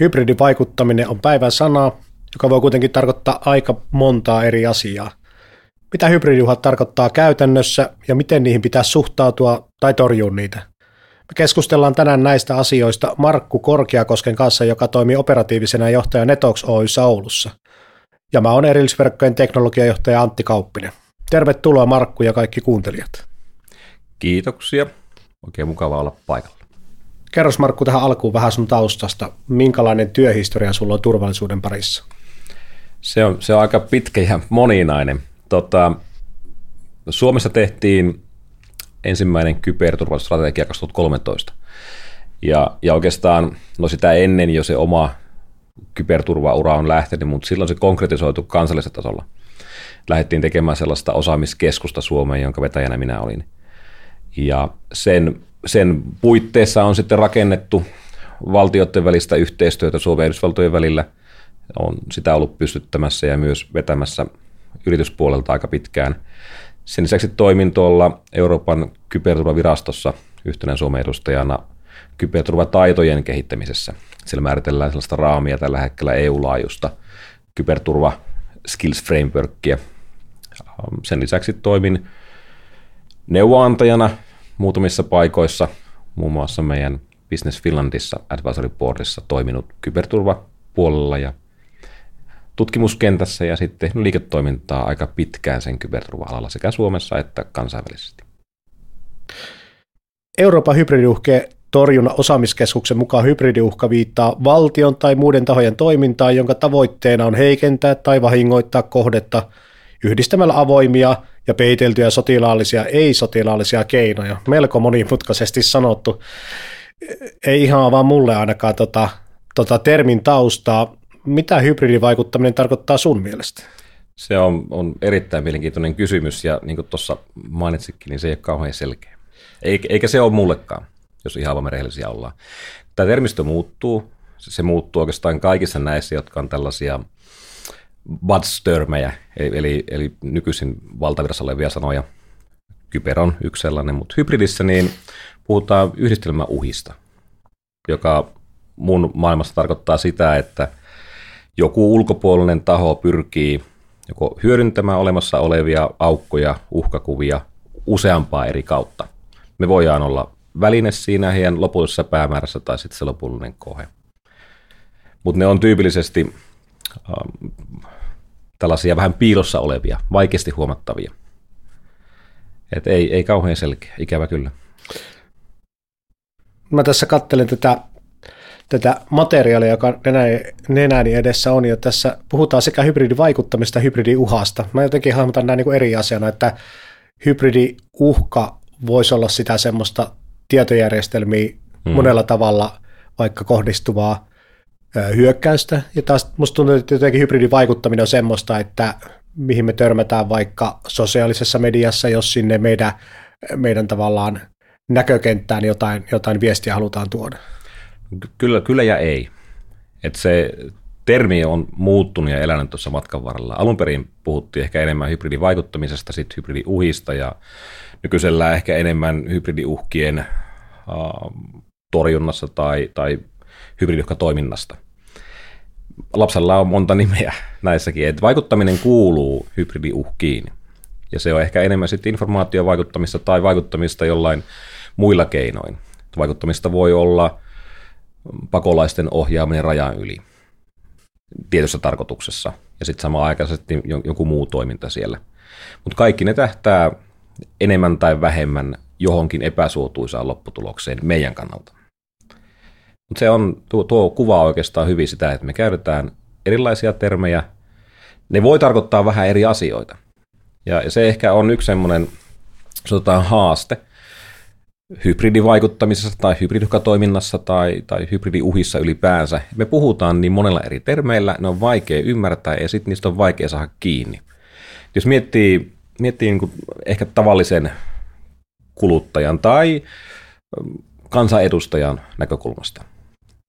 Hybridivaikuttaminen on päivän sana, joka voi kuitenkin tarkoittaa aika montaa eri asiaa. Mitä hybridiuhat tarkoittaa käytännössä ja miten niihin pitää suhtautua tai torjua niitä? Me keskustellaan tänään näistä asioista Markku Korkeakosken kanssa, joka toimii operatiivisena johtaja Netox Oyssä Oulussa. Ja mä oon erillisverkkojen teknologiajohtaja Antti Kauppinen. Tervetuloa Markku ja kaikki kuuntelijat. Kiitoksia. Oikein mukava olla paikalla. Kerros Markku tähän alkuun vähän sun taustasta. Minkälainen työhistoria sulla on turvallisuuden parissa? Se on, se on aika pitkä ja moninainen. Tota, Suomessa tehtiin ensimmäinen kyberturvallisuusstrategia 2013. Ja, ja oikeastaan, no sitä ennen jo se oma kyberturvaura on lähtenyt, mutta silloin se konkretisoitu kansallisella tasolla. Lähdettiin tekemään sellaista osaamiskeskusta Suomeen, jonka vetäjänä minä olin. Ja sen, sen puitteissa on sitten rakennettu valtioiden välistä yhteistyötä Suomen ja Yhdysvaltojen välillä. On sitä ollut pystyttämässä ja myös vetämässä yrityspuolelta aika pitkään. Sen lisäksi toimin tuolla Euroopan kyberturvavirastossa yhtenä Suomen edustajana kyberturvataitojen kehittämisessä. Siellä määritellään sellaista raamia tällä hetkellä EU-laajusta kyberturva skills frameworkia. Sen lisäksi toimin neuvoantajana muutamissa paikoissa, muun muassa meidän Business Finlandissa Advisory Boardissa toiminut kyberturvapuolella ja tutkimuskentässä ja sitten liiketoimintaa aika pitkään sen kyberturva-alalla sekä Suomessa että kansainvälisesti. Euroopan hybridiuhkeen torjunnan osaamiskeskuksen mukaan hybridiuhka viittaa valtion tai muiden tahojen toimintaan, jonka tavoitteena on heikentää tai vahingoittaa kohdetta yhdistämällä avoimia ja peiteltyjä sotilaallisia ei-sotilaallisia keinoja. Melko monimutkaisesti sanottu. Ei ihan vaan mulle ainakaan tota, tota termin taustaa mitä hybridivaikuttaminen tarkoittaa sun mielestä? Se on, on erittäin mielenkiintoinen kysymys ja niin kuin tuossa mainitsikin, niin se ei ole kauhean selkeä. Eikä se ole mullekaan, jos ihan aivan rehellisiä ollaan. Tämä termistö muuttuu. Se muuttuu oikeastaan kaikissa näissä, jotka on tällaisia buzztermejä, eli, eli, eli nykyisin valtavirassa olevia sanoja. Kyber on yksi sellainen, mutta hybridissä niin puhutaan yhdistelmäuhista, joka mun maailmassa tarkoittaa sitä, että joku ulkopuolinen taho pyrkii joko hyödyntämään olemassa olevia aukkoja, uhkakuvia useampaa eri kautta. Me voidaan olla väline siinä heidän lopullisessa päämäärässä tai sitten se lopullinen kohe. Mutta ne on tyypillisesti ähm, tällaisia vähän piilossa olevia, vaikeasti huomattavia. Et ei, ei kauhean selkeä, ikävä kyllä. Mä tässä kattelen tätä tätä materiaalia, joka nenäni edessä on, ja tässä puhutaan sekä hybridivaikuttamista että hybridiuhasta. Mä jotenkin hahmotan näin niin eri asiana, että hybridiuhka voisi olla sitä semmoista tietojärjestelmiä hmm. monella tavalla vaikka kohdistuvaa hyökkäystä, ja taas musta tuntuu, että jotenkin hybridivaikuttaminen on semmoista, että mihin me törmätään vaikka sosiaalisessa mediassa, jos sinne meidän, meidän tavallaan näkökenttään jotain, jotain viestiä halutaan tuoda. Kyllä, kyllä ja ei. Et se termi on muuttunut ja elänyt tuossa matkan varrella. Alun perin puhuttiin ehkä enemmän hybridivaikuttamisesta, sitten hybridiuhista ja nykyisellä ehkä enemmän hybridiuhkien uh, torjunnassa tai, tai hybridiuhkatoiminnasta. Lapsella on monta nimeä näissäkin, että vaikuttaminen kuuluu hybridiuhkiin. Ja se on ehkä enemmän sitten informaatiovaikuttamista tai vaikuttamista jollain muilla keinoin. Vaikuttamista voi olla pakolaisten ohjaaminen rajan yli tietyssä tarkoituksessa ja sitten samaan aikaisesti joku muu toiminta siellä. Mutta kaikki ne tähtää enemmän tai vähemmän johonkin epäsuotuisaan lopputulokseen meidän kannalta. Mutta se on, tuo, tuo kuvaa oikeastaan hyvin sitä, että me käytetään erilaisia termejä. Ne voi tarkoittaa vähän eri asioita. Ja, ja se ehkä on yksi semmoinen, sanotaan haaste, hybridivaikuttamisessa tai hybridihukatoiminnassa tai, tai hybridiuhissa ylipäänsä. Me puhutaan niin monella eri termeillä, ne on vaikea ymmärtää ja sitten niistä on vaikea saada kiinni. Jos miettii, miettii niin ehkä tavallisen kuluttajan tai kansanedustajan näkökulmasta,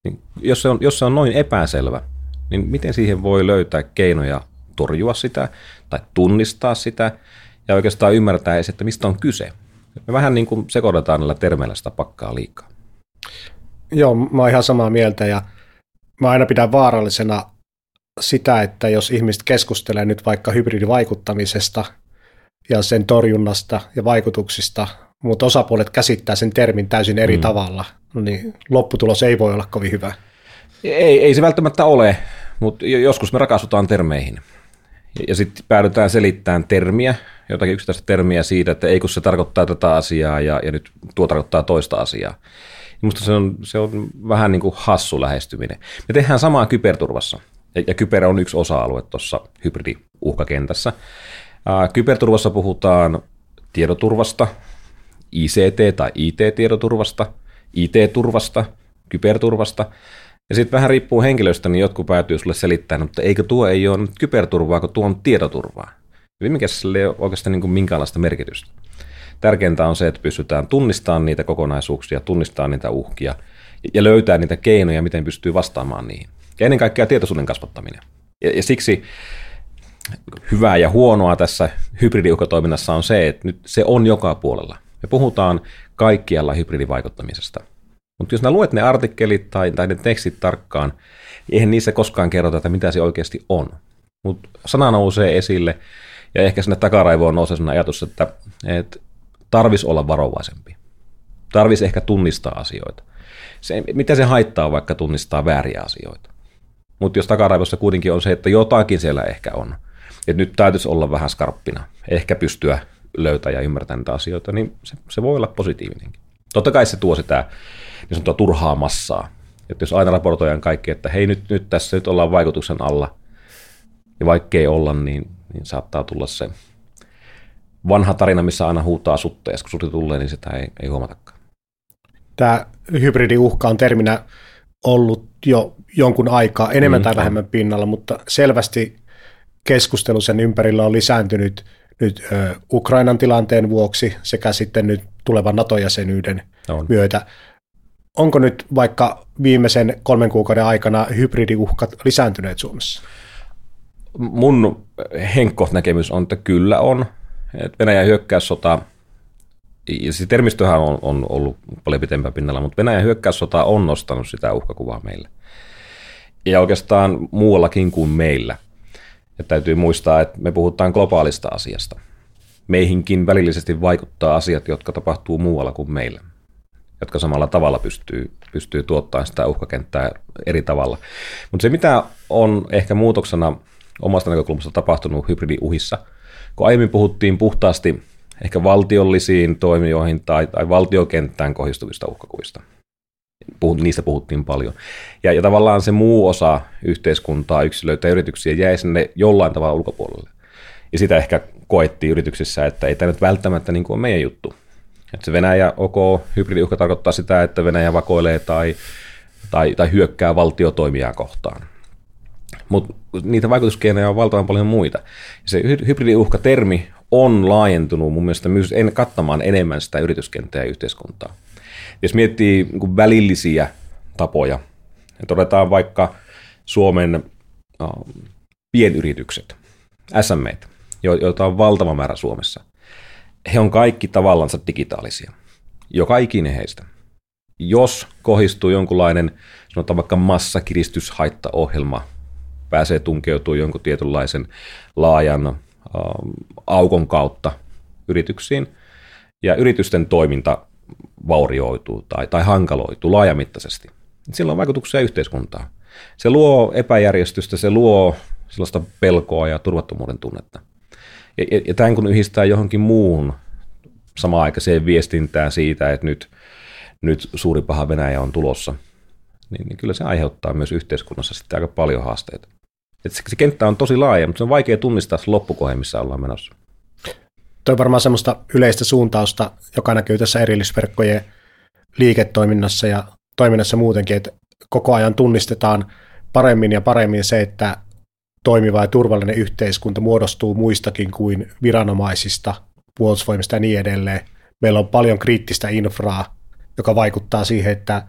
niin jos, se on, jos se on noin epäselvä, niin miten siihen voi löytää keinoja torjua sitä tai tunnistaa sitä ja oikeastaan ymmärtää edes, että mistä on kyse. Me vähän niin kuin sekoitetaan näillä termeillä sitä pakkaa liikaa. Joo, mä oon ihan samaa mieltä ja mä aina pidän vaarallisena sitä, että jos ihmiset keskustelee nyt vaikka hybridivaikuttamisesta ja sen torjunnasta ja vaikutuksista, mutta osapuolet käsittää sen termin täysin eri mm. tavalla, niin lopputulos ei voi olla kovin hyvä. Ei, ei se välttämättä ole, mutta joskus me rakastutaan termeihin. Ja, sitten päädytään selittämään termiä, jotakin yksittäistä termiä siitä, että ei kun se tarkoittaa tätä asiaa ja, ja nyt tuo tarkoittaa toista asiaa. Minusta se on, se on vähän niin kuin hassu lähestyminen. Me tehdään samaa kyberturvassa, ja, ja kyber on yksi osa-alue tuossa hybridiuhkakentässä. Kyberturvassa puhutaan tiedoturvasta, ICT- tai IT-tiedoturvasta, IT-turvasta, kyberturvasta, ja sitten vähän riippuu henkilöstä, niin jotkut päätyy sulle selittämään, mutta eikö tuo ei ole nyt kyberturvaa, kun tuo on tietoturvaa. Viime kädessä ei ole oikeastaan niin kuin minkäänlaista merkitystä. Tärkeintä on se, että pystytään tunnistamaan niitä kokonaisuuksia, tunnistamaan niitä uhkia ja löytää niitä keinoja, miten pystyy vastaamaan niihin. Ja ennen kaikkea tietoisuuden kasvattaminen. Ja, ja siksi hyvää ja huonoa tässä hybridiuhkatoiminnassa on se, että nyt se on joka puolella. Me puhutaan kaikkialla hybridivaikuttamisesta. Mutta jos nää luet ne artikkelit tai, tai ne tekstit tarkkaan, niin eihän niissä koskaan kerrota, että mitä se oikeasti on. Mutta sana nousee esille, ja ehkä sinne takaraivoon nousee sellainen ajatus, että, että tarvis olla varovaisempi. Tarvis ehkä tunnistaa asioita. Se, mitä se haittaa vaikka tunnistaa vääriä asioita? Mutta jos takaraivossa kuitenkin on se, että jotakin siellä ehkä on, että nyt täytyisi olla vähän skarppina, ehkä pystyä löytämään ja ymmärtämään niitä asioita, niin se, se voi olla positiivinenkin. Totta kai se tuo sitä niin sanottua turhaa massaa. Että jos aina raportoidaan kaikki, että hei nyt, nyt tässä nyt ollaan vaikutuksen alla, ja vaikkei olla, niin, niin saattaa tulla se vanha tarina, missä aina huutaa sutta, ja kun sutti tulee, niin sitä ei, ei huomatakaan. Tämä hybridiuhka on terminä ollut jo jonkun aikaa enemmän mm, tai vähemmän on. pinnalla, mutta selvästi keskustelu sen ympärillä on lisääntynyt nyt ö, Ukrainan tilanteen vuoksi sekä sitten nyt tulevan NATO-jäsenyyden on. myötä. Onko nyt vaikka viimeisen kolmen kuukauden aikana hybridiuhkat lisääntyneet Suomessa? Mun henkko näkemys on, että kyllä on. Et Venäjän hyökkäyssota, ja se termistöhän on, on ollut paljon pitempään pinnalla, mutta Venäjän hyökkäyssota on nostanut sitä uhkakuvaa meille. Ja oikeastaan muuallakin kuin meillä. Ja täytyy muistaa, että me puhutaan globaalista asiasta. Meihinkin välillisesti vaikuttaa asiat, jotka tapahtuu muualla kuin meillä jotka samalla tavalla pystyy, pystyy tuottamaan sitä uhkakenttää eri tavalla. Mutta se, mitä on ehkä muutoksena omasta näkökulmasta tapahtunut hybridiuhissa, kun aiemmin puhuttiin puhtaasti ehkä valtiollisiin toimijoihin tai, tai valtiokenttään kohdistuvista uhkakuvista. Puhut, niistä puhuttiin paljon. Ja, ja tavallaan se muu osa yhteiskuntaa, yksilöitä ja yrityksiä jäi sinne jollain tavalla ulkopuolelle. Ja sitä ehkä koettiin yrityksissä, että ei tämä nyt välttämättä niin kuin ole meidän juttu. Että se Venäjä, ok, hybridiuhka tarkoittaa sitä, että Venäjä vakoilee tai, tai, tai hyökkää valtiotoimijaa kohtaan. Mutta niitä vaikutuskeinoja on valtavan paljon muita. Se hybridiuhka-termi on laajentunut mun mielestä myös en, kattamaan enemmän sitä yrityskenttää ja yhteiskuntaa. Jos miettii niin välillisiä tapoja, niin todetaan vaikka Suomen uh, pienyritykset, SME, joita on valtava määrä Suomessa he on kaikki tavallansa digitaalisia. Joka ikinen heistä. Jos kohistuu jonkunlainen, sanotaan vaikka massakiristyshaittaohjelma, pääsee tunkeutumaan jonkun tietynlaisen laajan äh, aukon kautta yrityksiin, ja yritysten toiminta vaurioituu tai, tai hankaloituu laajamittaisesti. Sillä on vaikutuksia yhteiskuntaan. Se luo epäjärjestystä, se luo sellaista pelkoa ja turvattomuuden tunnetta. Ja, ja, ja tämän kun yhdistää johonkin muuhun samaan aikaiseen viestintään siitä, että nyt, nyt suuri paha Venäjä on tulossa, niin, niin kyllä se aiheuttaa myös yhteiskunnassa sitten aika paljon haasteita. Et se, se kenttä on tosi laaja, mutta se on vaikea tunnistaa loppukohe, missä ollaan menossa. Tuo on varmaan semmoista yleistä suuntausta, joka näkyy tässä erillisverkkojen liiketoiminnassa ja toiminnassa muutenkin, että koko ajan tunnistetaan paremmin ja paremmin se, että toimiva ja turvallinen yhteiskunta muodostuu muistakin kuin viranomaisista, puolustusvoimista ja niin edelleen. Meillä on paljon kriittistä infraa, joka vaikuttaa siihen, että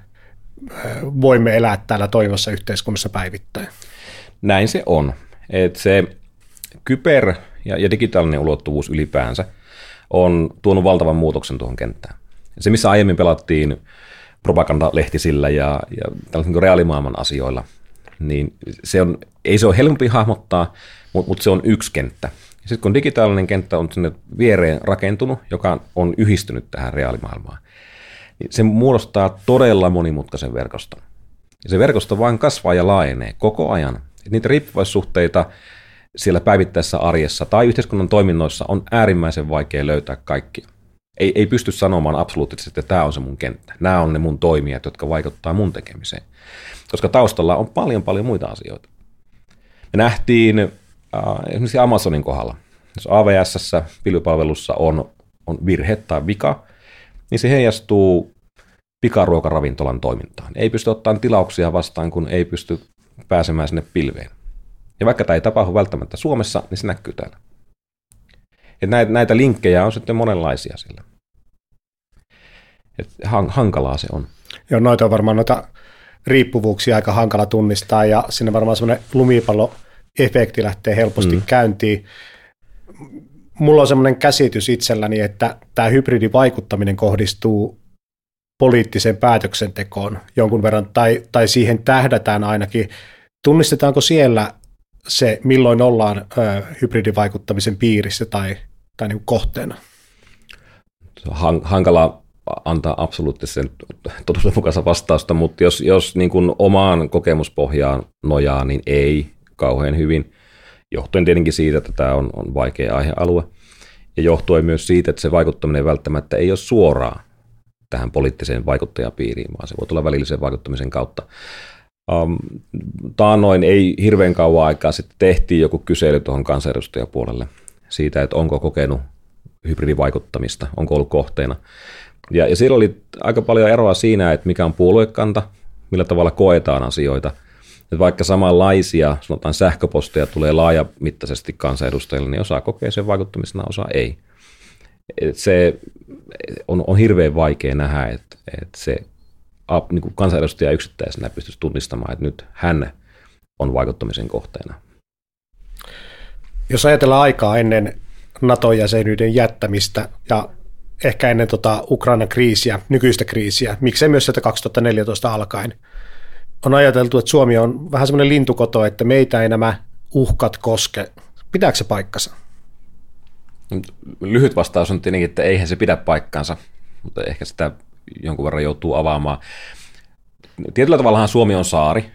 voimme elää täällä toivossa yhteiskunnassa päivittäin. Näin se on. Et se kyber- ja, ja digitaalinen ulottuvuus ylipäänsä on tuonut valtavan muutoksen tuohon kenttään. Se, missä aiemmin pelattiin propagandalehtisillä ja, ja niin reaalimaailman asioilla, niin se on, ei se ole helpompi hahmottaa, mutta, mutta se on yksi kenttä. Sitten kun digitaalinen kenttä on sinne viereen rakentunut, joka on yhdistynyt tähän reaalimaailmaan, niin se muodostaa todella monimutkaisen verkoston. Ja se verkosto vain kasvaa ja laajenee koko ajan. Et niitä riippuvaissuhteita siellä päivittäisessä arjessa tai yhteiskunnan toiminnoissa on äärimmäisen vaikea löytää kaikkia. Ei, ei pysty sanomaan absoluuttisesti, että tämä on se mun kenttä. Nämä on ne mun toimijat, jotka vaikuttaa mun tekemiseen. Koska taustalla on paljon paljon muita asioita. Me nähtiin äh, esimerkiksi Amazonin kohdalla. Jos AVS, pilvipalvelussa on, on virhe tai vika, niin se heijastuu pikaruokaravintolan toimintaan. Ei pysty ottamaan tilauksia vastaan, kun ei pysty pääsemään sinne pilveen. Ja vaikka tämä ei tapahdu välttämättä Suomessa, niin se näkyy täällä. Et näitä, näitä linkkejä on sitten monenlaisia sillä. Et hankalaa se on. Joo, noita on varmaan noita riippuvuuksia aika hankala tunnistaa ja sinne varmaan semmoinen lumipalloefekti lähtee helposti mm. käyntiin. Mulla on semmoinen käsitys itselläni, että tämä hybridivaikuttaminen kohdistuu poliittiseen päätöksentekoon jonkun verran, tai, tai siihen tähdätään ainakin. Tunnistetaanko siellä se, milloin ollaan ö, hybridivaikuttamisen piirissä tai, tai niin kohteena? On hankala antaa absoluuttisen totuudenmukaista vastausta, mutta jos, jos niin kuin omaan kokemuspohjaan nojaa, niin ei kauhean hyvin, johtuen tietenkin siitä, että tämä on, on vaikea aihealue, ja johtuen myös siitä, että se vaikuttaminen välttämättä ei ole suoraa tähän poliittiseen vaikuttajapiiriin, vaan se voi tulla välillisen vaikuttamisen kautta. Um, taannoin ei hirveän kauan aikaa sitten tehtiin joku kysely tuohon kansanedustajapuolelle siitä, että onko kokenut hybridivaikuttamista, onko ollut kohteena. Ja, ja siellä oli aika paljon eroa siinä, että mikä on puoluekanta, millä tavalla koetaan asioita. Että vaikka samanlaisia, sanotaan sähköposteja tulee laajamittaisesti kansanedustajille, niin osa kokee sen vaikuttamisena, osa ei. Et se on, on hirveän vaikea nähdä, että, että se niin kuin kansanedustaja yksittäisenä pystyisi tunnistamaan, että nyt hän on vaikuttamisen kohteena. Jos ajatellaan aikaa ennen NATO-jäsenyyden jättämistä ja ehkä ennen tota Ukrainan kriisiä, nykyistä kriisiä, miksei myös sieltä 2014 alkaen, on ajateltu, että Suomi on vähän semmoinen lintukoto, että meitä ei nämä uhkat koske. Pitääkö se paikkansa? Lyhyt vastaus on tietenkin, että eihän se pidä paikkansa, mutta ehkä sitä jonkun verran joutuu avaamaan. Tietyllä tavallahan Suomi on saari,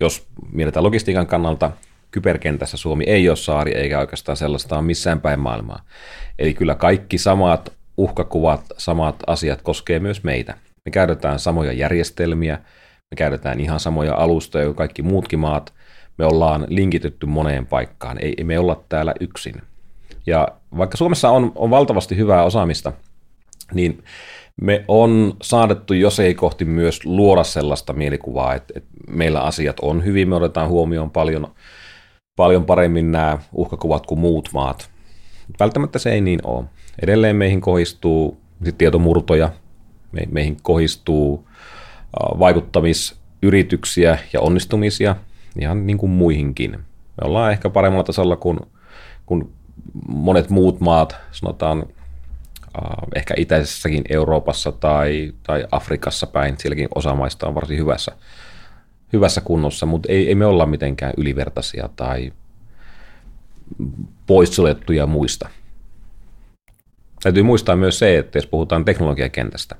jos mietitään logistiikan kannalta, kyberkentässä Suomi ei ole saari eikä oikeastaan sellaista ole missään päin maailmaa. Eli kyllä kaikki samat uhkakuvat, samat asiat koskee myös meitä. Me käytetään samoja järjestelmiä, me käytetään ihan samoja alustoja kuin kaikki muutkin maat. Me ollaan linkitetty moneen paikkaan, ei, ei me olla täällä yksin. Ja vaikka Suomessa on, on valtavasti hyvää osaamista, niin me on saadettu jos ei kohti myös luoda sellaista mielikuvaa, että, että meillä asiat on hyvin, me otetaan huomioon paljon, paljon paremmin nämä uhkakuvat kuin muut maat. Välttämättä se ei niin ole. Edelleen meihin kohdistuu tietomurtoja, me, meihin kohdistuu vaikuttamisyrityksiä ja onnistumisia ihan niin kuin muihinkin. Me ollaan ehkä paremmalla tasolla kuin, kuin monet muut maat, sanotaan ehkä itäisessäkin Euroopassa tai, tai Afrikassa päin. Sielläkin osa maista on varsin hyvässä, hyvässä kunnossa, mutta ei, ei me olla mitenkään ylivertaisia tai poissuljettuja muista. Täytyy muistaa myös se, että jos puhutaan teknologiakentästä,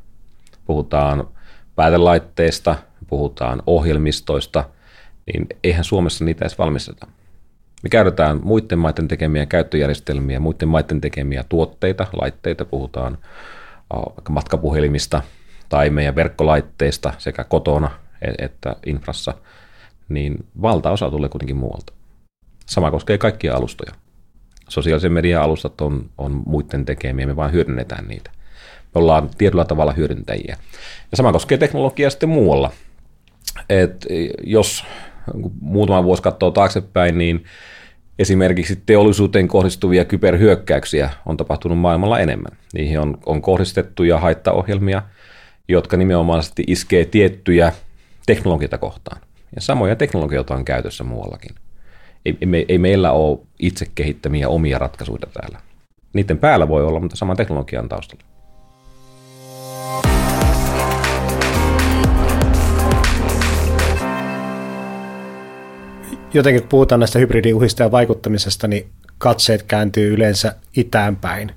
puhutaan päätelaitteista, puhutaan ohjelmistoista, niin eihän Suomessa niitä edes valmisteta. Me käytetään muiden maiden tekemiä käyttöjärjestelmiä, muiden maiden tekemiä tuotteita, laitteita, puhutaan matkapuhelimista tai meidän verkkolaitteista sekä kotona e- että infrassa, niin valtaosa tulee kuitenkin muualta. Sama koskee kaikkia alustoja. Sosiaalisen median alustat on, on muiden tekemiä, me vain hyödynnetään niitä. Me ollaan tietyllä tavalla hyödyntäjiä. Ja sama koskee teknologiaa sitten muualla. Et jos muutama vuosi katsoo taaksepäin, niin esimerkiksi teollisuuteen kohdistuvia kyberhyökkäyksiä on tapahtunut maailmalla enemmän. Niihin on, on kohdistettuja haittaohjelmia, jotka nimenomaisesti iskee tiettyjä teknologioita kohtaan. Ja samoja teknologioita on käytössä muuallakin. Ei, ei, ei meillä ole itse kehittämiä omia ratkaisuja täällä. Niiden päällä voi olla, mutta sama teknologia taustalla. Jotenkin kun puhutaan näistä hybridiuhista ja vaikuttamisesta, niin katseet kääntyy yleensä itään päin.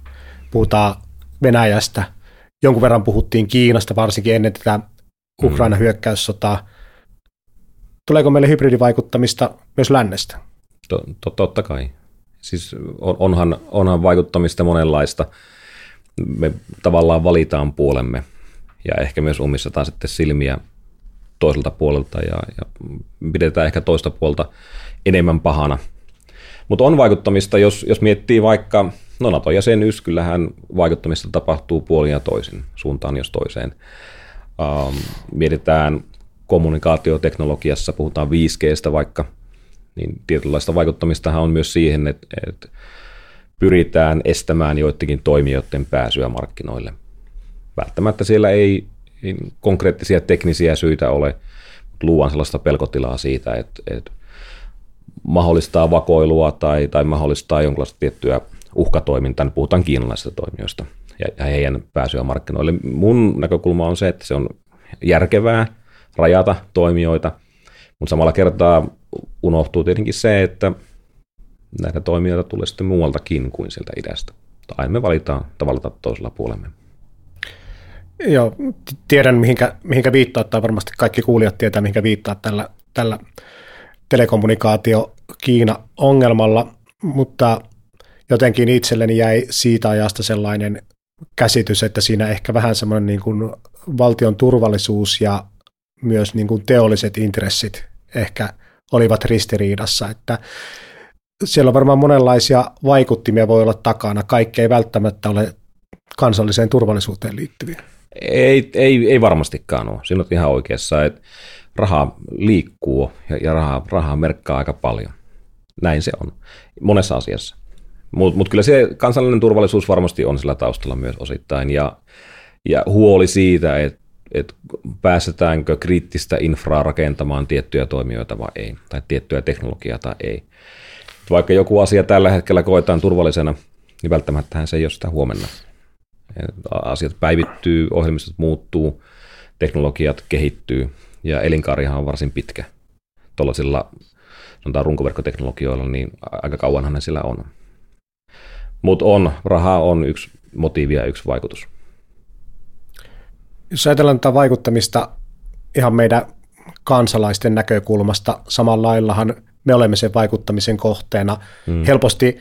Puhutaan Venäjästä, jonkun verran puhuttiin Kiinasta varsinkin ennen tätä Ukraina hyökkäyssotaa. Tuleeko meille hybridivaikuttamista myös lännestä? Totta kai. Siis onhan, onhan vaikuttamista monenlaista. Me tavallaan valitaan puolemme ja ehkä myös omissataan sitten silmiä toiselta puolelta ja, ja pidetään ehkä toista puolta enemmän pahana. Mutta on vaikuttamista, jos, jos miettii vaikka, no NATO-jäsenyys, kyllähän vaikuttamista tapahtuu puolin ja toisin, suuntaan jos toiseen. Ähm, mietitään kommunikaatioteknologiassa, puhutaan 5Gstä vaikka, niin tietynlaista vaikuttamistahan on myös siihen, että, että pyritään estämään joidenkin toimijoiden pääsyä markkinoille. Välttämättä siellä ei, ei konkreettisia teknisiä syitä ole, mutta luodaan sellaista pelkotilaa siitä, että, että mahdollistaa vakoilua tai, tai mahdollistaa jonkinlaista tiettyä uhkatoimintaa, niin puhutaan kiinalaisista toimijoista ja, ja heidän pääsyä markkinoille. Mun näkökulma on se, että se on järkevää rajata toimijoita, mutta samalla kertaa unohtuu tietenkin se, että näitä toimijoita tulee sitten muualtakin kuin sieltä idästä. Tai me valitaan tavalla tai toisella puolemme. Joo, tiedän mihinkä, mihinkä viittaa, tai varmasti kaikki kuulijat tietää, mihinkä viittaa tällä, tällä telekommunikaatio Kiina-ongelmalla, mutta jotenkin itselleni jäi siitä ajasta sellainen käsitys, että siinä ehkä vähän semmoinen niin kuin valtion turvallisuus ja myös niin kuin teolliset intressit ehkä olivat ristiriidassa, että siellä on varmaan monenlaisia vaikuttimia voi olla takana. Kaikki ei välttämättä ole kansalliseen turvallisuuteen liittyviä. Ei, ei, ei varmastikaan ole. On ihan oikeassa, että raha liikkuu ja, ja rahaa, rahaa merkkaa aika paljon. Näin se on monessa asiassa. Mutta mut kyllä se kansallinen turvallisuus varmasti on sillä taustalla myös osittain ja, ja huoli siitä, että et päästetäänkö kriittistä infraa rakentamaan tiettyjä toimijoita vai ei, tai tiettyä teknologiaa tai ei. Vaikka joku asia tällä hetkellä koetaan turvallisena, niin välttämättä se ei ole sitä huomenna. Asiat päivittyy, ohjelmistot muuttuu, teknologiat kehittyy ja elinkaarihan on varsin pitkä. Tuollaisilla sanotaan runkoverkkoteknologioilla, niin aika kauanhan ne sillä on. Mutta on, raha on yksi motiivi ja yksi vaikutus. Jos ajatellaan tätä vaikuttamista ihan meidän kansalaisten näkökulmasta, samalla laillahan me olemme sen vaikuttamisen kohteena. Hmm. Helposti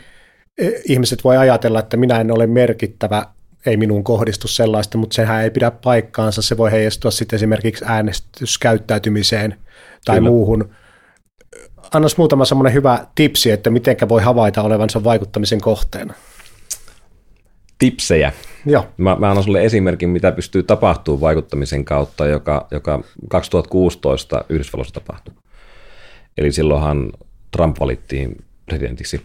eh, ihmiset voi ajatella, että minä en ole merkittävä, ei minun kohdistu sellaista, mutta sehän ei pidä paikkaansa. Se voi heijastua sitten esimerkiksi äänestyskäyttäytymiseen tai Kyllä. muuhun. Annas muutama semmoinen hyvä tipsi, että miten voi havaita olevansa vaikuttamisen kohteena tipsejä. Joo. Mä, mä annan sulle esimerkin, mitä pystyy tapahtumaan vaikuttamisen kautta, joka, joka 2016 Yhdysvalloissa tapahtui. Eli silloinhan Trump valittiin presidentiksi.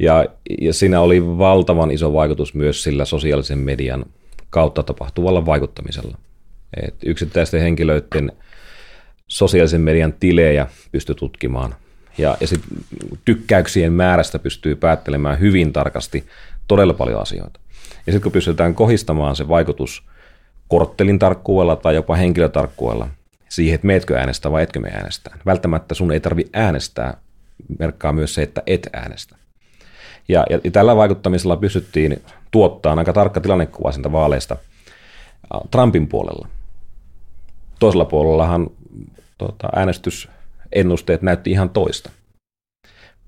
Ja, ja siinä oli valtavan iso vaikutus myös sillä sosiaalisen median kautta tapahtuvalla vaikuttamisella. Et yksittäisten henkilöiden sosiaalisen median tilejä pystyy tutkimaan. Ja, ja sit tykkäyksien määrästä pystyy päättelemään hyvin tarkasti todella paljon asioita. Ja sitten kun pystytään kohistamaan se vaikutus korttelin tarkkuudella tai jopa henkilötarkkuudella siihen, että meetkö äänestää vai etkö me äänestää. Välttämättä sun ei tarvi äänestää, merkkaa myös se, että et äänestä. Ja, ja, ja tällä vaikuttamisella pystyttiin tuottamaan aika tarkka tilannekuva siitä vaaleista Trumpin puolella. Toisella puolellahan tuota, äänestysennusteet näytti ihan toista.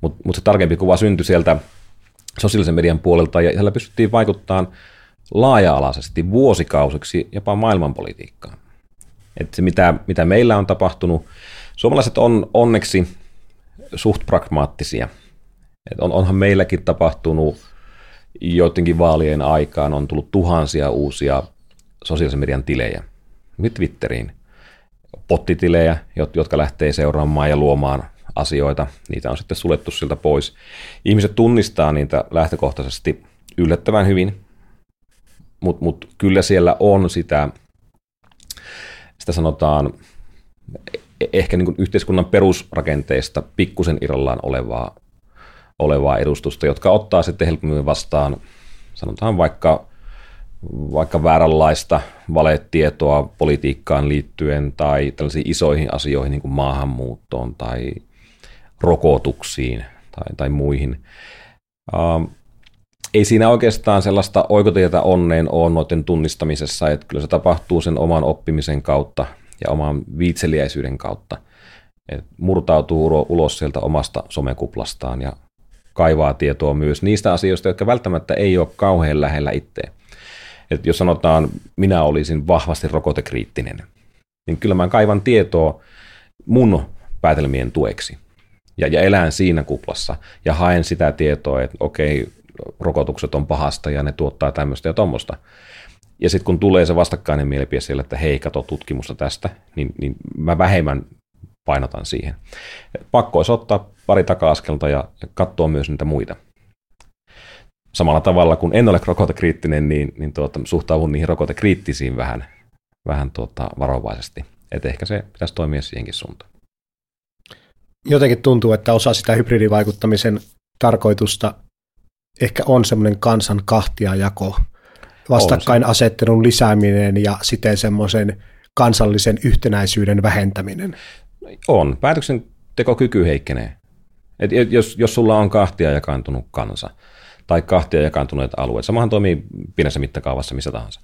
Mutta mut se tarkempi kuva syntyi sieltä sosiaalisen median puolelta ja siellä pystyttiin vaikuttamaan laaja-alaisesti vuosikausiksi jopa maailmanpolitiikkaan. Että se, mitä, mitä meillä on tapahtunut, suomalaiset on onneksi suht pragmaattisia. Et on, onhan meilläkin tapahtunut joidenkin vaalien aikaan on tullut tuhansia uusia sosiaalisen median tilejä, Twitteriin, pottitilejä, jotka lähtee seuraamaan ja luomaan asioita, niitä on sitten suljettu siltä pois. Ihmiset tunnistaa niitä lähtökohtaisesti yllättävän hyvin, mutta mut kyllä siellä on sitä, sitä sanotaan e-, ehkä niin yhteiskunnan perusrakenteista pikkusen irrallaan olevaa, olevaa edustusta, jotka ottaa sitten helpommin vastaan, sanotaan vaikka, vaikka vääränlaista valetietoa politiikkaan liittyen tai tällaisiin isoihin asioihin niin kuin maahanmuuttoon tai rokotuksiin tai, tai muihin. Uh, ei siinä oikeastaan sellaista oikotietä onneen ole noiden tunnistamisessa, että kyllä se tapahtuu sen oman oppimisen kautta ja oman viitseliäisyyden kautta. Et murtautuu ulos sieltä omasta somekuplastaan ja kaivaa tietoa myös niistä asioista, jotka välttämättä ei ole kauhean lähellä itseä. Et jos sanotaan, minä olisin vahvasti rokotekriittinen, niin kyllä mä kaivan tietoa mun päätelmien tueksi. Ja, ja elän siinä kuplassa ja haen sitä tietoa, että okei, rokotukset on pahasta ja ne tuottaa tämmöistä ja tuommoista. Ja sitten kun tulee se vastakkainen mielipide siellä, että hei, kato tutkimusta tästä, niin, niin mä vähemmän painotan siihen. Pakko olisi ottaa pari taka-askelta ja katsoa myös niitä muita. Samalla tavalla kun en ole rokotekriittinen, niin, niin tuota, suhtaudun niihin rokotekriittisiin vähän, vähän tuota, varovaisesti. Että ehkä se pitäisi toimia siihenkin suuntaan. Jotenkin tuntuu, että osa sitä hybridivaikuttamisen tarkoitusta ehkä on semmoinen kansan kahtiajako, vastakkainasettelun lisääminen ja siten semmoisen kansallisen yhtenäisyyden vähentäminen. On. Päätöksentekokyky heikkenee. Et jos, jos sulla on kahtia jakantunut kansa tai kahtia jakantuneet alueet, samahan toimii pienessä mittakaavassa missä tahansa.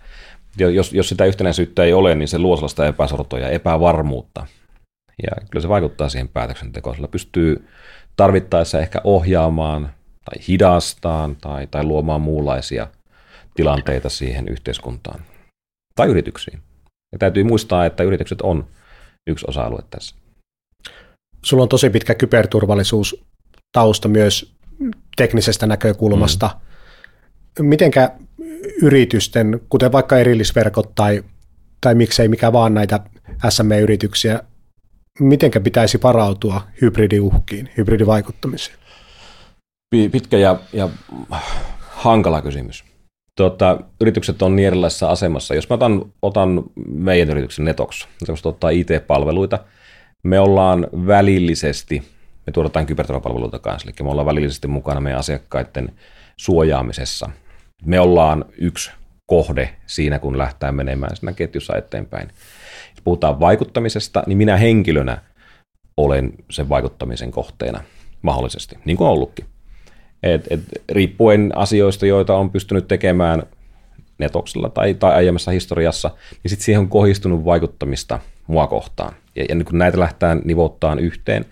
Jos, jos sitä yhtenäisyyttä ei ole, niin se luo sellaista epäsortoa ja epävarmuutta. Ja kyllä se vaikuttaa siihen päätöksentekoon. Sillä pystyy tarvittaessa ehkä ohjaamaan tai hidastaan tai, tai luomaan muunlaisia tilanteita siihen yhteiskuntaan tai yrityksiin. Ja täytyy muistaa, että yritykset on yksi osa-alue tässä. Sulla on tosi pitkä kyberturvallisuus tausta myös teknisestä näkökulmasta. Mm. Mitenkä yritysten, kuten vaikka erillisverkot tai, tai miksei mikä vaan näitä SME-yrityksiä, mitenkä pitäisi varautua hybridiuhkiin, hybridivaikuttamiseen? Pitkä ja, ja hankala kysymys. Tuota, yritykset on niin erilaisessa asemassa. Jos mä otan, otan meidän yrityksen Netox, Netox tuottaa IT-palveluita, me ollaan välillisesti, me tuotetaan kyberturvapalveluita kanssa, eli me ollaan välillisesti mukana meidän asiakkaiden suojaamisessa. Me ollaan yksi kohde siinä, kun lähtee menemään siinä ketjussa eteenpäin. Jos puhutaan vaikuttamisesta, niin minä henkilönä olen sen vaikuttamisen kohteena mahdollisesti, niin kuin ollutkin. Et, et, riippuen asioista, joita on pystynyt tekemään netoksella tai, tai aiemmassa historiassa, niin sitten siihen on kohdistunut vaikuttamista mua kohtaan. Ja, ja kun näitä lähtään nivottaan yhteen,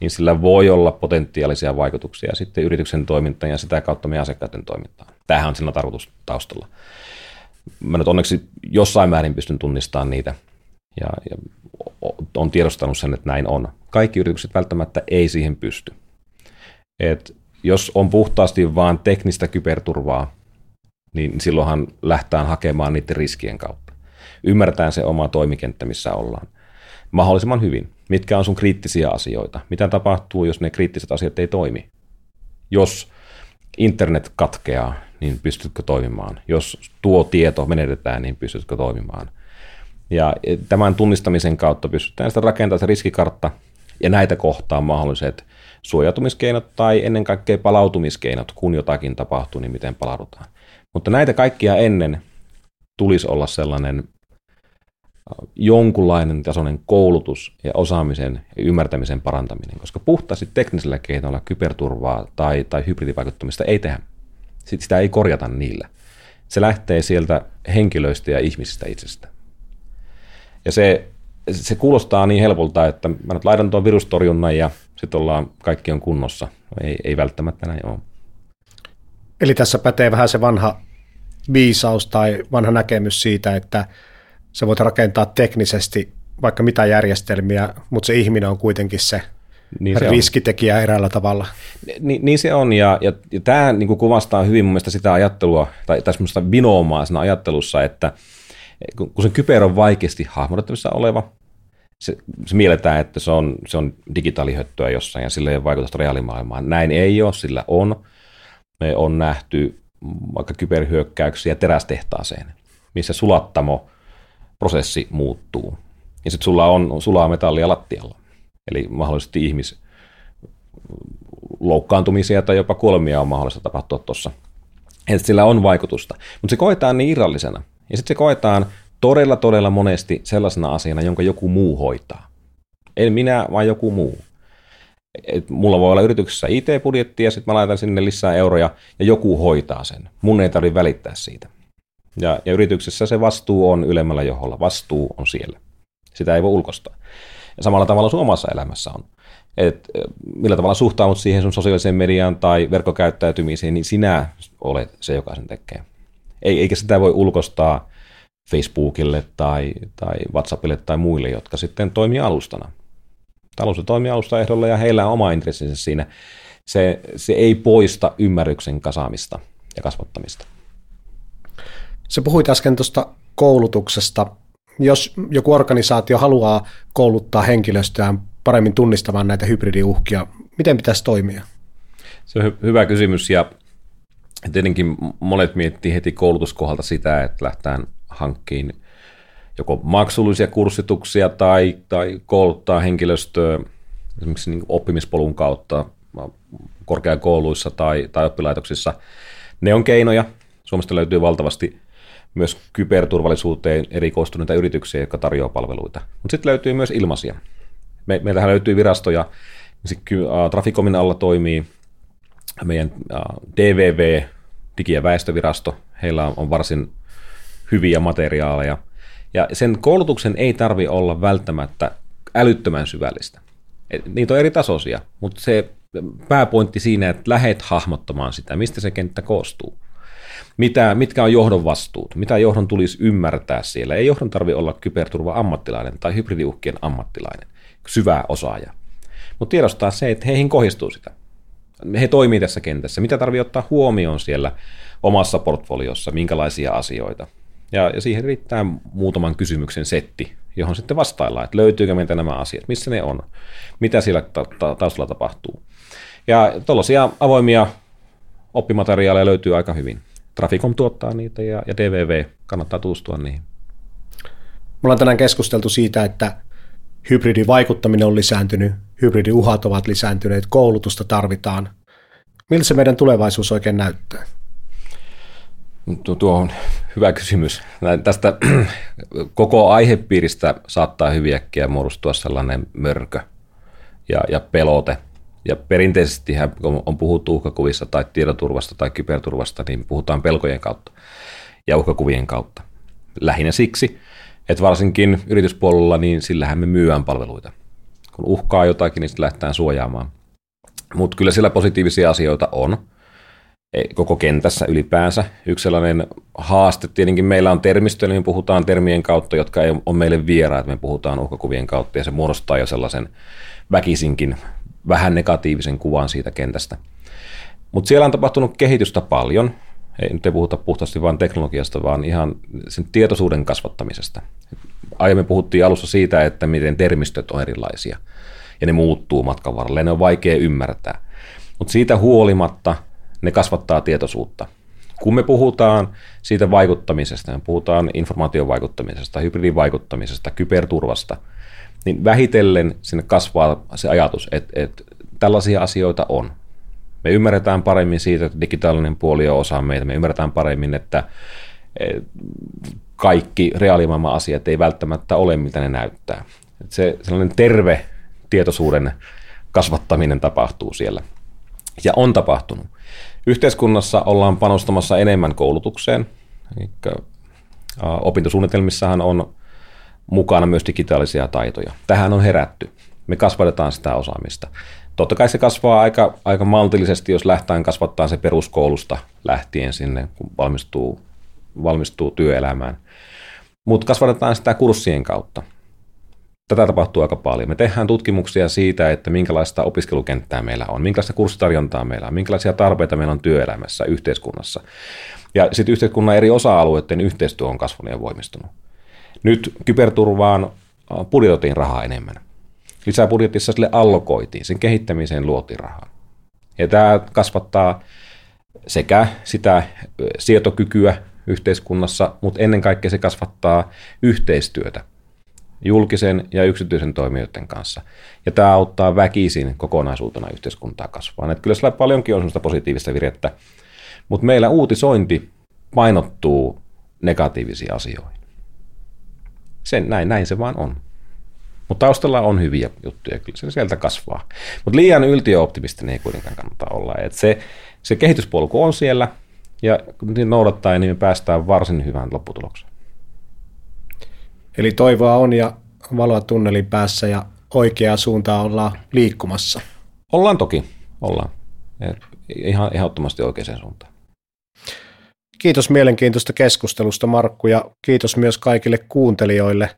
niin sillä voi olla potentiaalisia vaikutuksia sitten yrityksen toimintaan ja sitä kautta meidän asiakkaiden toimintaan. Tämähän on sillä tarkoitus taustalla. Mä nyt onneksi jossain määrin pystyn tunnistamaan niitä ja, ja on tiedostanut sen, että näin on. Kaikki yritykset välttämättä ei siihen pysty. Et jos on puhtaasti vain teknistä kyberturvaa, niin silloinhan lähtään hakemaan niiden riskien kautta. Ymmärretään se oma toimikenttä, missä ollaan. Mahdollisimman hyvin. Mitkä on sun kriittisiä asioita? Mitä tapahtuu, jos ne kriittiset asiat ei toimi? Jos internet katkeaa, niin pystytkö toimimaan? Jos tuo tieto menetetään, niin pystytkö toimimaan? Ja tämän tunnistamisen kautta pystytään sitä rakentamaan se riskikartta ja näitä kohtaa mahdolliset suojautumiskeinot tai ennen kaikkea palautumiskeinot, kun jotakin tapahtuu, niin miten palaudutaan. Mutta näitä kaikkia ennen tulisi olla sellainen äh, jonkunlainen tasoinen koulutus ja osaamisen ja ymmärtämisen parantaminen, koska puhtaasti teknisellä keinoilla kyberturvaa tai, tai hybridivaikuttamista ei tehdä. Sitä ei korjata niillä. Se lähtee sieltä henkilöistä ja ihmisistä itsestä. Ja se, se kuulostaa niin helpolta, että mä nyt laitan tuon virustorjunnan ja sitten ollaan, kaikki on kunnossa. Ei, ei välttämättä näin ole. Eli tässä pätee vähän se vanha viisaus tai vanha näkemys siitä, että sä voit rakentaa teknisesti vaikka mitä järjestelmiä, mutta se ihminen on kuitenkin se, niin se riskitekijä on. eräällä tavalla. Ni, niin se on, ja, ja, ja tämä niin kuvastaa hyvin mun mielestä sitä ajattelua, tai, tai semmoista binoomaa siinä ajattelussa, että kun se kyber on vaikeasti hahmotettavissa oleva, se, se mielletään, että se on, se on digitaalihöttöä jossain ja sillä ei ole vaikutusta reaalimaailmaan. Näin ei ole, sillä on. Me on nähty vaikka kyberhyökkäyksiä terästehtaaseen, missä sulattamo prosessi muuttuu. Ja sitten sulla on sulaa metallia lattialla. Eli mahdollisesti ihmis loukkaantumisia tai jopa kuolemia on mahdollista tapahtua tuossa. Että sillä on vaikutusta. Mutta se koetaan niin irrallisena. Ja sitten se koetaan todella, todella monesti sellaisena asiana, jonka joku muu hoitaa. En minä, vaan joku muu. Et mulla voi olla yrityksessä IT-budjetti ja sitten mä laitan sinne lisää euroja ja joku hoitaa sen. Mun ei tarvitse välittää siitä. Ja, ja yrityksessä se vastuu on ylemmällä joholla, vastuu on siellä. Sitä ei voi ulkostaa. Ja samalla tavalla sun omassa elämässä on. Et millä tavalla suhtaudut siihen sun sosiaaliseen mediaan tai verkkokäyttäytymiseen, niin sinä olet se, joka sen tekee. Ei, eikä sitä voi ulkostaa Facebookille tai, tai WhatsAppille tai muille, jotka sitten toimii alustana. Talous toimii alusta ehdolla ja heillä on oma intressinsä siinä. Se, se ei poista ymmärryksen kasaamista ja kasvattamista. Se puhuit äsken tuosta koulutuksesta. Jos joku organisaatio haluaa kouluttaa henkilöstöään paremmin tunnistamaan näitä hybridiuhkia, miten pitäisi toimia? Se on hy- hyvä kysymys ja tietenkin monet miettii heti koulutuskohdalta sitä, että lähtään hankkiin joko maksullisia kurssituksia tai, tai kouluttaa henkilöstöä esimerkiksi niin oppimispolun kautta korkeakouluissa tai, tai oppilaitoksissa. Ne on keinoja. Suomesta löytyy valtavasti myös kyberturvallisuuteen erikoistuneita yrityksiä, jotka tarjoaa palveluita. Mutta sitten löytyy myös ilmaisia. Me, meiltähän löytyy virastoja, Traficomin alla toimii meidän DVV, Digi- ja väestövirasto. Heillä on varsin hyviä materiaaleja. Ja sen koulutuksen ei tarvi olla välttämättä älyttömän syvällistä. Niitä on eri tasoisia, mutta se pääpointti siinä, että lähet hahmottamaan sitä, mistä se kenttä koostuu. Mitä, mitkä on johdon vastuut, mitä johdon tulisi ymmärtää siellä. Ei johdon tarvi olla kyberturva-ammattilainen tai hybridiuhkien ammattilainen, syvä osaaja. Mutta tiedostaa se, että heihin kohdistuu sitä. He toimii tässä kentässä. Mitä tarvii ottaa huomioon siellä omassa portfoliossa, minkälaisia asioita. Ja, ja siihen riittää muutaman kysymyksen setti, johon sitten vastaillaan, että löytyykö meiltä nämä asiat, missä ne on, mitä siellä ta- ta- taustalla tapahtuu. Ja tuollaisia avoimia oppimateriaaleja löytyy aika hyvin. Traficom tuottaa niitä ja, ja DVV kannattaa tutustua niihin. Me ollaan tänään keskusteltu siitä, että hybridivaikuttaminen on lisääntynyt, hybridiuhat ovat lisääntyneet, koulutusta tarvitaan. Miltä se meidän tulevaisuus oikein näyttää? Tuo on hyvä kysymys. Tästä koko aihepiiristä saattaa hyviäkkiä muodostua sellainen mörkö ja, ja pelote. Ja perinteisesti kun on puhuttu uhkakuvissa tai tiedoturvasta tai kyberturvasta, niin puhutaan pelkojen kautta ja uhkakuvien kautta. Lähinnä siksi, että varsinkin yrityspuolella, niin sillähän me myyään palveluita. Kun uhkaa jotakin, niin sitten lähdetään suojaamaan. Mutta kyllä siellä positiivisia asioita on – koko kentässä ylipäänsä. Yksi sellainen haaste, tietenkin meillä on termistö, niin puhutaan termien kautta, jotka ei ole meille vieraat, me puhutaan uhkakuvien kautta, ja se muodostaa jo sellaisen väkisinkin vähän negatiivisen kuvan siitä kentästä. Mutta siellä on tapahtunut kehitystä paljon, ei nyt ei puhuta puhtaasti vain teknologiasta, vaan ihan sen tietoisuuden kasvattamisesta. Aiemmin puhuttiin alussa siitä, että miten termistöt on erilaisia, ja ne muuttuu matkan varrella, ja ne on vaikea ymmärtää. Mutta siitä huolimatta – ne kasvattaa tietoisuutta. Kun me puhutaan siitä vaikuttamisesta, me puhutaan informaatiovaikuttamisesta, hybridivaikuttamisesta, kyberturvasta, niin vähitellen sinne kasvaa se ajatus, että, että tällaisia asioita on. Me ymmärretään paremmin siitä, että digitaalinen puoli on osa meitä. Me ymmärretään paremmin, että kaikki reaalimaailman asiat ei välttämättä ole, mitä ne näyttää. Se sellainen terve tietoisuuden kasvattaminen tapahtuu siellä. Ja on tapahtunut. Yhteiskunnassa ollaan panostamassa enemmän koulutukseen. Eli opintosuunnitelmissahan on mukana myös digitaalisia taitoja. Tähän on herätty. Me kasvatetaan sitä osaamista. Totta kai se kasvaa aika, aika maltillisesti, jos lähtään kasvattaa se peruskoulusta lähtien sinne, kun valmistuu, valmistuu työelämään. Mutta kasvatetaan sitä kurssien kautta. Tätä tapahtuu aika paljon. Me tehdään tutkimuksia siitä, että minkälaista opiskelukenttää meillä on, minkälaista kurssitarjontaa meillä on, minkälaisia tarpeita meillä on työelämässä, yhteiskunnassa. Ja sitten yhteiskunnan eri osa-alueiden yhteistyö on kasvanut ja voimistunut. Nyt kyberturvaan budjetoitiin rahaa enemmän. Lisäbudjetissa sille allokoitiin, sen kehittämiseen luotiin rahaa. Ja tämä kasvattaa sekä sitä sietokykyä yhteiskunnassa, mutta ennen kaikkea se kasvattaa yhteistyötä julkisen ja yksityisen toimijoiden kanssa. Ja tämä auttaa väkisin kokonaisuutena yhteiskuntaa kasvaa. Että kyllä siellä paljonkin on sellaista positiivista virettä, mutta meillä uutisointi painottuu negatiivisiin asioihin. Sen, näin, näin se vaan on. Mutta taustalla on hyviä juttuja, kyllä se sieltä kasvaa. Mutta liian yltiöoptimistinen ei kuitenkaan kannata olla. Et se, se kehityspolku on siellä, ja kun noudattaa, niin me päästään varsin hyvään lopputulokseen. Eli toivoa on ja valoa tunnelin päässä ja oikeaa suuntaa ollaan liikkumassa. Ollaan toki, ollaan. Ihan ehdottomasti oikeaan suuntaan. Kiitos mielenkiintoista keskustelusta Markku ja kiitos myös kaikille kuuntelijoille.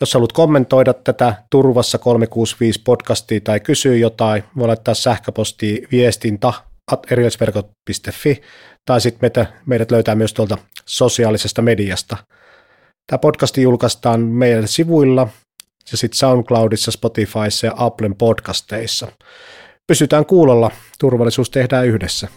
Jos haluat kommentoida tätä Turvassa 365 podcastia tai kysyä jotain, voi laittaa sähköpostia viestintä erillisverkot.fi tai sitten meitä, meidät löytää myös tuolta sosiaalisesta mediasta. Tämä podcasti julkaistaan meidän sivuilla ja sitten SoundCloudissa, Spotifyssa ja Applen podcasteissa. Pysytään kuulolla, turvallisuus tehdään yhdessä.